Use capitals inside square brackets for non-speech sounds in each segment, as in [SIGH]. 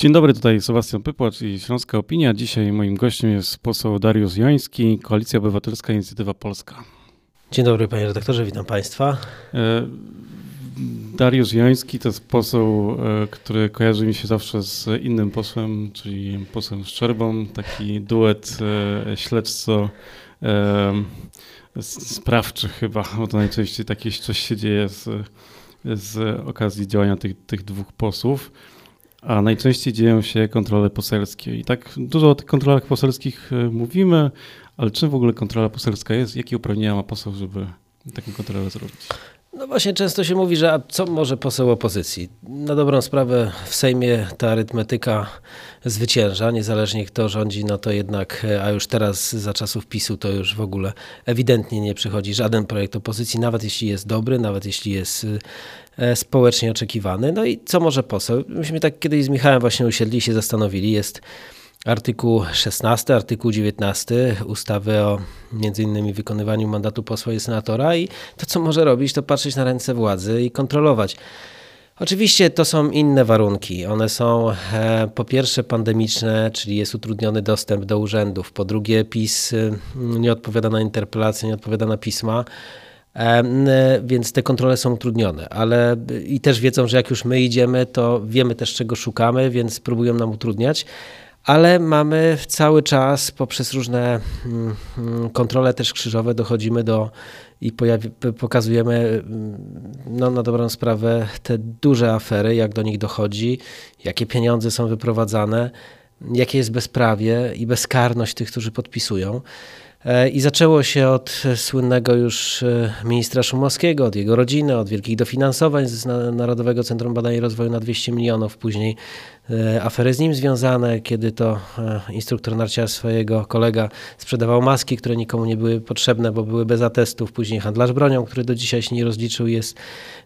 Dzień dobry, tutaj Sebastian Pypłacz i Śląska Opinia. Dzisiaj moim gościem jest poseł Dariusz Joński, Koalicja Obywatelska Inicjatywa Polska. Dzień dobry panie redaktorze, witam państwa. E, Dariusz Joński to jest poseł, e, który kojarzy mi się zawsze z innym posłem, czyli posłem Szczerbą. Taki duet e, śledco sprawczy chyba, bo to najczęściej takie coś się dzieje z, z okazji działania tych, tych dwóch posłów. A najczęściej dzieją się kontrole poselskie. I tak dużo o tych kontrolach poselskich e, mówimy, ale czym w ogóle kontrola poselska jest? Jakie uprawnienia ma poseł, żeby taką kontrolę zrobić? No właśnie często się mówi, że co może poseł opozycji? Na dobrą sprawę w Sejmie ta arytmetyka zwycięża, niezależnie kto rządzi, no to jednak, e, a już teraz za czasów PiSu to już w ogóle ewidentnie nie przychodzi żaden projekt opozycji, nawet jeśli jest dobry, nawet jeśli jest e, społecznie oczekiwany. No i co może poseł? Myśmy tak kiedyś z Michałem właśnie usiedli i się zastanowili. Jest artykuł 16, artykuł 19 ustawy o między innymi wykonywaniu mandatu posła i senatora i to co może robić to patrzeć na ręce władzy i kontrolować. Oczywiście to są inne warunki. One są e, po pierwsze pandemiczne, czyli jest utrudniony dostęp do urzędów. Po drugie PiS y, nie odpowiada na interpelacje, nie odpowiada na pisma. E, więc te kontrole są utrudnione, ale i też wiedzą, że jak już my idziemy, to wiemy też czego szukamy, więc próbują nam utrudniać ale mamy cały czas poprzez różne mm, mm, kontrole też krzyżowe dochodzimy do i pokazujemy mm, no, na dobrą sprawę te duże afery, jak do nich dochodzi, jakie pieniądze są wyprowadzane, jakie jest bezprawie i bezkarność tych, którzy podpisują. E, I zaczęło się od słynnego już e, ministra Szumowskiego, od jego rodziny, od wielkich dofinansowań z Narodowego Centrum Badań i Rozwoju na 200 milionów, później e, afery z nim związane, kiedy to instruktor narciarstwa, jego kolega sprzedawał maski, które nikomu nie były potrzebne, bo były bez atestów, później handlarz bronią, który do dzisiaj się nie rozliczył, jest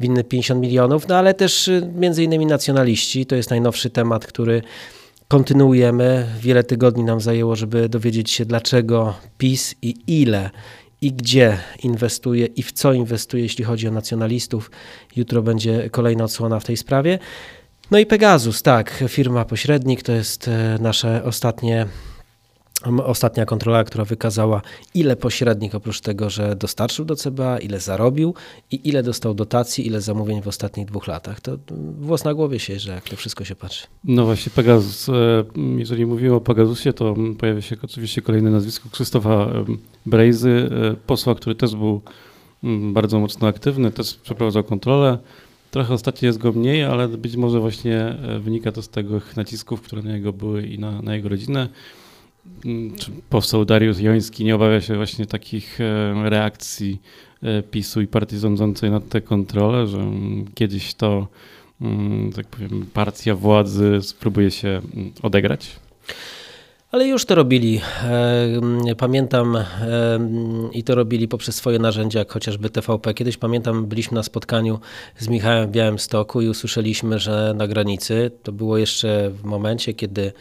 winny 50 milionów, no ale też między innymi nacjonaliści, to jest najnowszy temat, który kontynuujemy. Wiele tygodni nam zajęło, żeby dowiedzieć się, dlaczego PiS i ile i gdzie inwestuje i w co inwestuje, jeśli chodzi o nacjonalistów. Jutro będzie kolejna odsłona w tej sprawie. No i Pegasus, tak, firma pośrednik, to jest e, nasze ostatnie Ostatnia kontrola, która wykazała, ile pośrednik oprócz tego, że dostarczył do CBA, ile zarobił i ile dostał dotacji, ile zamówień w ostatnich dwóch latach. To włos na głowie się, że jak to wszystko się patrzy. No właśnie, Pegasus. E, jeżeli mówimy o Pegasusie, to pojawia się oczywiście kolejne nazwisko Krzysztofa Brejzy, e, posła, który też był bardzo mocno aktywny, też przeprowadzał kontrolę. Trochę ostatnio jest go mniej, ale być może właśnie e, wynika to z tych nacisków, które na niego były i na, na jego rodzinę. Mm, czy poseł Dariusz Joński nie obawia się właśnie takich e, reakcji e, PiSu i partii rządzącej na te kontrole, że mm, kiedyś to, mm, tak powiem, partia władzy spróbuje się odegrać? Ale już to robili. E, pamiętam i to robili poprzez swoje narzędzia, jak chociażby TVP. Kiedyś pamiętam, byliśmy na spotkaniu z Michałem w Białymstoku i usłyszeliśmy, że na granicy, to było jeszcze w momencie, kiedy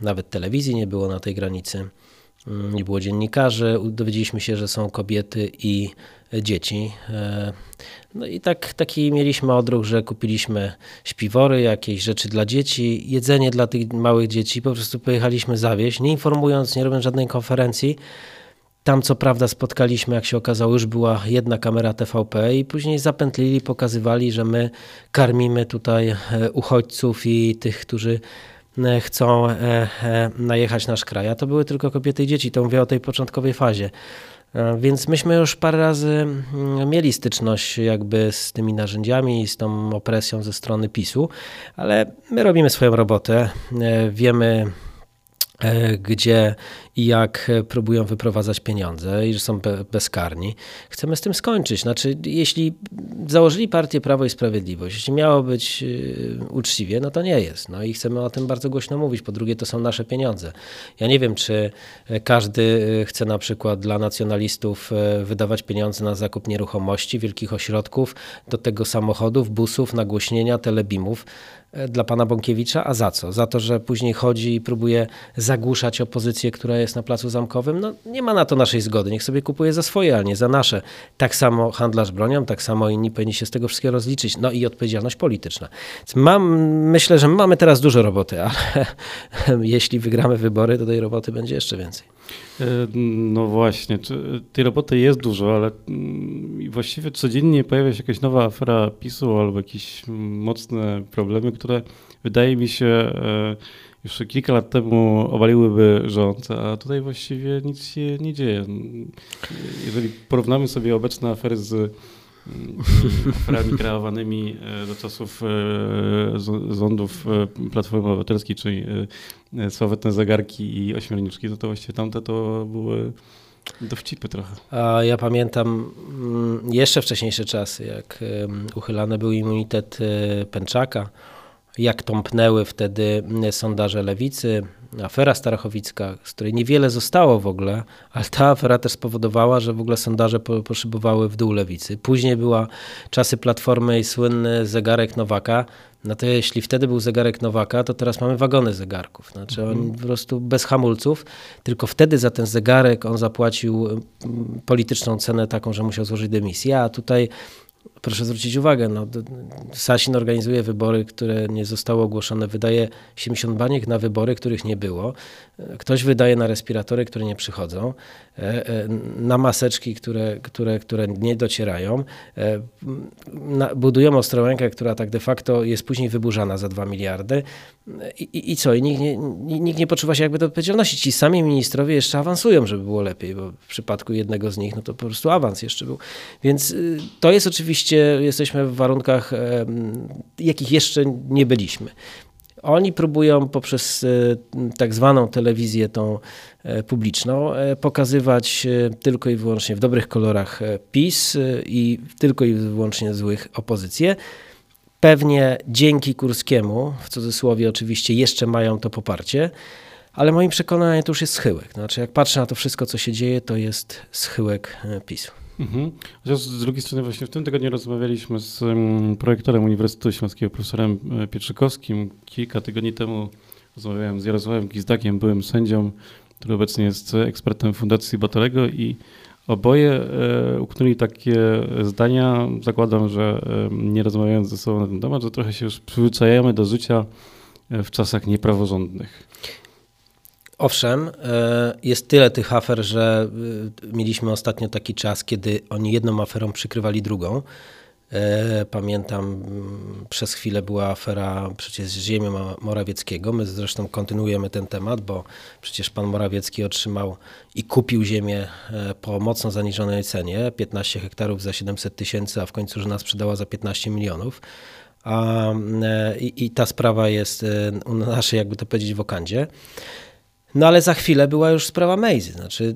nawet telewizji nie było na tej granicy, mm, nie było dziennikarzy. Dowiedzieliśmy się, że są kobiety i dzieci. E, no i tak, taki mieliśmy odruch, że kupiliśmy śpiwory, jakieś rzeczy dla dzieci, jedzenie dla tych małych dzieci. Po prostu pojechaliśmy zawieść, nie informując, nie robiąc żadnej konferencji. Tam co prawda spotkaliśmy, jak się okazało, już była jedna kamera TVP i później zapętlili, pokazywali, że my karmimy tutaj e, uchodźców i tych, którzy chcą e, e, najechać nasz kraj, a to były tylko kobiety i dzieci, to mówię o tej początkowej fazie. Więc myśmy już parę razy mieli styczność jakby z tymi narzędziami i z tą opresją ze strony PiSu, ale my robimy swoją robotę. Wiemy, gdzie i jak próbują wyprowadzać pieniądze i że są bezkarni. Chcemy z tym skończyć. Znaczy, jeśli założyli partię Prawo i Sprawiedliwość, jeśli miało być y, uczciwie, no to nie jest. No i chcemy o tym bardzo głośno mówić. Po drugie, to są nasze pieniądze. Ja nie wiem, czy każdy y, chce na przykład dla nacjonalistów wydawać pieniądze na zakup nieruchomości, wielkich ośrodków, do tego samochodów, busów, nagłośnienia, telebimów dla pana Bąkiewicza, a za co? Za to, że później chodzi i próbuje zagłuszać opozycję, która jest na Placu Zamkowym, no nie ma na to naszej zgody. Niech sobie kupuje za swoje, ale nie za nasze. Tak samo handlarz bronią, tak samo inni powinni się z tego wszystkiego rozliczyć. No i odpowiedzialność polityczna. Mam, myślę, że mamy teraz dużo roboty, ale [LAUGHS] jeśli wygramy wybory, to tej roboty będzie jeszcze więcej. E, no właśnie, tej roboty jest dużo, ale mm, właściwie codziennie pojawia się jakaś nowa afera PiSu albo jakieś mocne problemy, które wydaje mi się e, już kilka lat temu obaliłyby rząd, a tutaj właściwie nic się nie dzieje. Jeżeli porównamy sobie obecne afery z aferami kreowanymi e, do czasów rządów Platformy Obywatelskiej, czyli sławetne zegarki i ośmiorniczki, to, to właściwie tamte to były dowcipy trochę. A ja pamiętam mm, jeszcze wcześniejsze czasy, jak uchylany był immunitet e, Pęczaka, jak tąpnęły wtedy sondaże lewicy, afera starachowicka, z której niewiele zostało w ogóle, ale ta afera też spowodowała, że w ogóle sondaże poszybowały w dół lewicy. Później była czasy Platformy i słynny zegarek Nowaka, no to jeśli wtedy był zegarek Nowaka, to teraz mamy wagony zegarków. Znaczy on mhm. po prostu bez hamulców, tylko wtedy za ten zegarek on zapłacił mm, polityczną cenę taką, że musiał złożyć dymisję, a tutaj proszę zwrócić uwagę, no, Sasin organizuje wybory, które nie zostały ogłoszone, wydaje 70 baniek na wybory, których nie było. Ktoś wydaje na respiratory, które nie przychodzą, e, e, na maseczki, które, które, które nie docierają. E, budują Ostrołękę, która tak de facto jest później wyburzana za 2 miliardy. I, i co? I nikt nie, nikt nie poczuwa się jakby do odpowiedzialności. Ci sami ministrowie jeszcze awansują, żeby było lepiej, bo w przypadku jednego z nich no to po prostu awans jeszcze był. Więc y, to jest oczywiście, jesteśmy w warunkach, jakich jeszcze nie byliśmy. Oni próbują poprzez y, tak zwaną telewizję tą e, publiczną e, pokazywać e, tylko i wyłącznie w dobrych kolorach PiS i tylko i wyłącznie złych opozycję. Pewnie dzięki Kurskiemu, w cudzysłowie oczywiście, jeszcze mają to poparcie, ale moim przekonaniem to już jest schyłek. Znaczy, jak patrzę na to wszystko, co się dzieje, to jest schyłek PiSu. Mhm. Z drugiej strony właśnie w tym tygodniu rozmawialiśmy z projektorem Uniwersytetu Śląskiego, profesorem e, Pietrzykowskim. Kilka tygodni temu rozmawiałem z Jarosławem Gizdakiem, byłym sędzią, który obecnie jest ekspertem Fundacji Batorego i oboje e, uknęli takie zdania. Zakładam, że nie rozmawiając ze sobą na ten temat, że trochę się już przyzwyczajamy do życia e, w czasach niepraworządnych. Owszem, e, jest tyle tych afer, że e, mieliśmy ostatnio taki czas, kiedy oni jedną aferą przykrywali drugą. E, pamiętam, mm, przez chwilę była afera przecież ziemi Morawieckiego. My zresztą kontynuujemy ten temat, bo przecież pan Morawiecki otrzymał i kupił ziemię po mocno zaniżonej cenie 15 hektarów za 700 tysięcy, a w końcu żona sprzedała za 15 milionów. A, i, I ta sprawa jest u naszej, jakby to powiedzieć, wokandzie. No ale za chwilę była już sprawa Mejzy. Znaczy,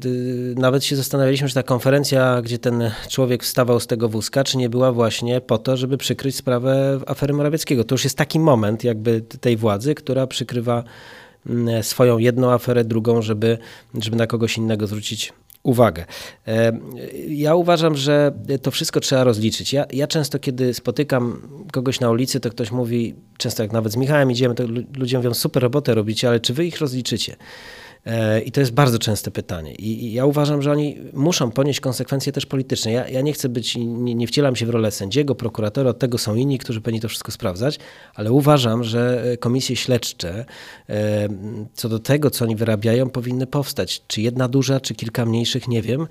nawet się zastanawialiśmy, czy ta konferencja, gdzie ten człowiek wstawał z tego wózka, czy nie była właśnie po to, żeby przykryć sprawę afery Morawieckiego. To już jest taki moment jakby tej władzy, która przykrywa mm, swoją jedną aferę, drugą, żeby, żeby na kogoś innego zwrócić uwagę. E, ja uważam, że to wszystko trzeba rozliczyć. Ja, ja często, kiedy spotykam kogoś na ulicy, to ktoś mówi, często jak nawet z Michałem idziemy, to ludzie mówią, super robotę robicie, ale czy wy ich rozliczycie? E, I to jest bardzo częste pytanie. I ja uważam, że oni muszą ponieść konsekwencje też polityczne. Ja, ja nie chcę być, nie, nie wcielam się w rolę sędziego, prokuratora, od tego są inni, którzy powinni to wszystko sprawdzać, ale uważam, że komisje śledcze e, co do tego, co oni wyrabiają, powinny powstać. Czy jedna duża, czy kilka mniejszych, nie wiem.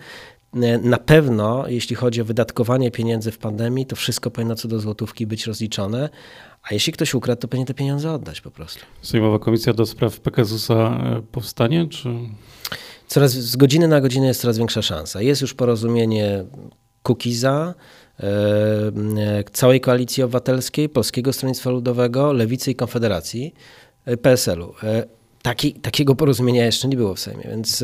E, na pewno, jeśli chodzi o wydatkowanie pieniędzy w pandemii, to wszystko powinno co do złotówki być rozliczone, a jeśli ktoś ukradł, to powinien te pieniądze oddać po prostu. Sejmowa Komisja do Spraw Pegasusa e, powstanie, czy... Coraz, z godziny na godzinę jest coraz większa szansa. Jest już porozumienie Kukiza, e, całej Koalicji Obywatelskiej, Polskiego Stronnictwa Ludowego, Lewicy i Konfederacji, PSL-u. Taki, takiego porozumienia jeszcze nie było w Sejmie, więc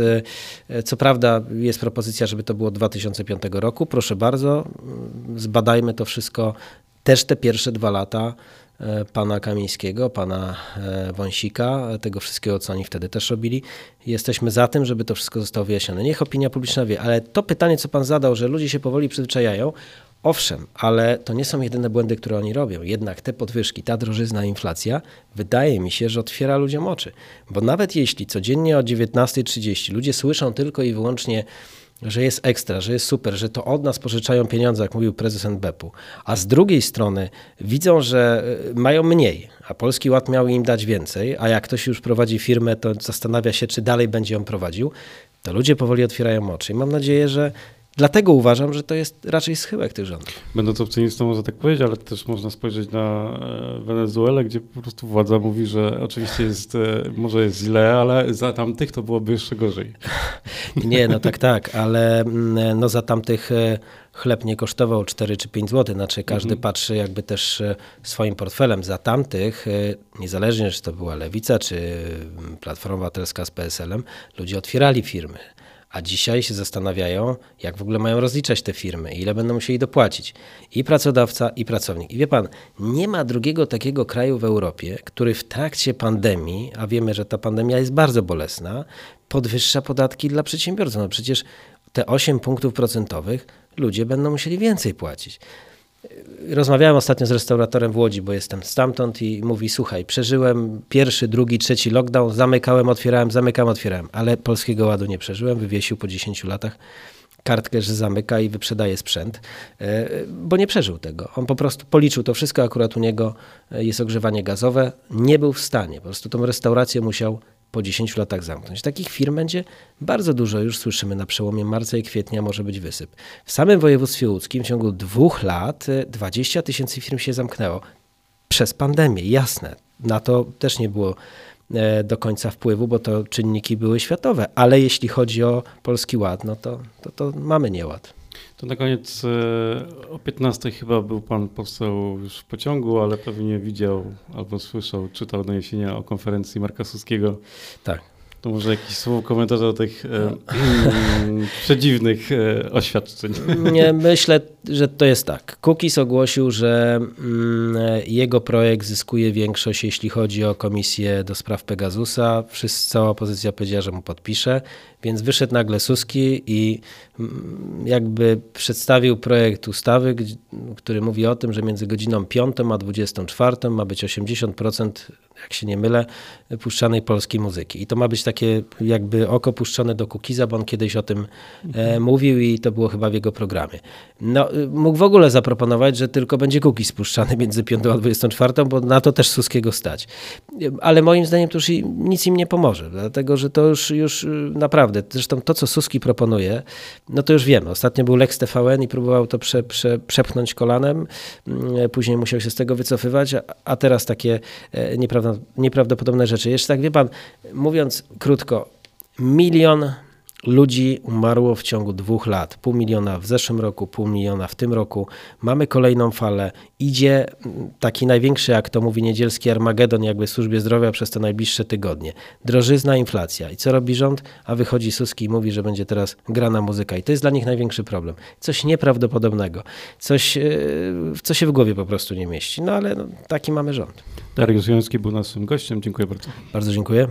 co prawda jest propozycja, żeby to było 2005 roku. Proszę bardzo, zbadajmy to wszystko też te pierwsze dwa lata E, pana Kamińskiego, pana e, Wąsika, tego wszystkiego, co oni wtedy też robili. Jesteśmy za tym, żeby to wszystko zostało wyjaśnione. Niech opinia publiczna wie, ale to pytanie, co pan zadał, że ludzie się powoli przyzwyczajają, Owszem, ale to nie są jedyne błędy, które oni robią. Jednak te podwyżki, ta drożyzna, inflacja, wydaje mi się, że otwiera ludziom oczy. Bo nawet jeśli codziennie o 19.30 ludzie słyszą tylko i wyłącznie że jest ekstra, że jest super, że to od nas pożyczają pieniądze, jak mówił prezes NBP-u, a z drugiej strony widzą, że y, mają mniej, a Polski Ład miał im dać więcej, a jak ktoś już prowadzi firmę, to zastanawia się, czy dalej będzie ją prowadził, to ludzie powoli otwierają oczy. I mam nadzieję, że Dlatego uważam, że to jest raczej schyłek tych rządów. Będąc optymistą, można tak powiedzieć, ale też można spojrzeć na e, Wenezuelę, gdzie po prostu władza mówi, że oczywiście jest, e, może jest źle, ale za tamtych to byłoby jeszcze gorzej. [LAUGHS] Nie, no tak, tak, ale mm, no za tamtych e, chleb nie kosztował 4 czy 5 zł, znaczy każdy mhm. patrzy jakby też swoim portfelem. Za tamtych, niezależnie czy to była Lewica, czy mm, Platforma Obywatelska z PSL-em, ludzie otwierali firmy a dzisiaj się zastanawiają, jak w ogóle mają rozliczać te firmy, ile będą musieli dopłacić. I pracodawca, i pracownik. I wie pan, nie ma drugiego takiego kraju w Europie, który w trakcie pandemii, a wiemy, że ta pandemia jest bardzo bolesna, podwyższa podatki dla przedsiębiorców. No przecież te 8 punktów procentowych ludzie będą musieli więcej płacić. Rozmawiałem ostatnio z restauratorem w Łodzi, bo jestem stamtąd i mówi: Słuchaj, przeżyłem pierwszy, drugi, trzeci lockdown, zamykałem, otwierałem, zamykałem, otwierałem, ale polskiego ładu nie przeżyłem. Wywiesił po 10 latach kartkę, że zamyka i wyprzedaje sprzęt, e, bo nie przeżył tego. On po prostu policzył to wszystko, akurat u niego jest ogrzewanie gazowe, nie był w stanie. Po prostu tą restaurację musiał po 10 latach zamknąć. Takich firm będzie bardzo dużo, już słyszymy, na przełomie marca i kwietnia może być wysyp. W samym województwie łódzkim w ciągu dwóch lat 20 e, tysięcy firm się zamknęło. Przez pandemię, jasne. Na to też nie było e, do końca wpływu, bo to czynniki były światowe, ale jeśli chodzi o Polski Ład, no to, to, to mamy nieład. To na koniec e, o 15 chyba był pan poseł już w pociągu, ale pewnie widział albo słyszał, czytał doniesienia o konferencji Marka Suskiego. Tak. To może jakieś słowo komentarza do tych e, mm, przedziwnych e, oświadczeń. Nie, myślę, że to jest tak. Cookies ogłosił, że mm, jego projekt zyskuje większość, jeśli chodzi o komisję do spraw Pegasusa. Wszyscy, cała opozycja powiedziała, że mu podpisze, więc wyszedł nagle Suski i mm, jakby przedstawił projekt ustawy, który mówi o tym, że między godziną 5 a 24 ma być 80% jak się nie mylę, puszczanej polskiej muzyki. I to ma być takie jakby oko puszczone do Kukiza, bo on kiedyś o tym e, mhm. mówił i to było chyba w jego programie. No, mógł w ogóle zaproponować, że tylko będzie Kukiz puszczany [LAUGHS] między 5 a 24, bo na to też Suskiego stać. Ale moim zdaniem to już nic im nie pomoże, dlatego że to już, już naprawdę, zresztą to, co Suski proponuje, no to już wiemy. Ostatnio był Lex TVN i próbował to prze, prze, przepchnąć kolanem, mm, później musiał się z tego wycofywać, a teraz takie e, nieprawdopodobne nieprawdopodobne rzeczy. Jeszcze tak wie pan, mówiąc krótko, milion ludzi umarło w ciągu dwóch lat. Pół miliona w zeszłym roku, pół miliona w tym roku. Mamy kolejną falę. Idzie taki największy, jak to mówi niedzielski Armagedon, jakby w służbie zdrowia przez te najbliższe tygodnie. Drożyzna, inflacja. I co robi rząd? A wychodzi Suski i mówi, że będzie teraz grana muzyka. I to jest dla nich największy problem. Coś nieprawdopodobnego. Coś, e, co się w głowie po prostu nie mieści. No ale no, taki mamy rząd. Dariusz Joński był naszym gościem. Dziękuję bardzo. Bardzo dziękuję.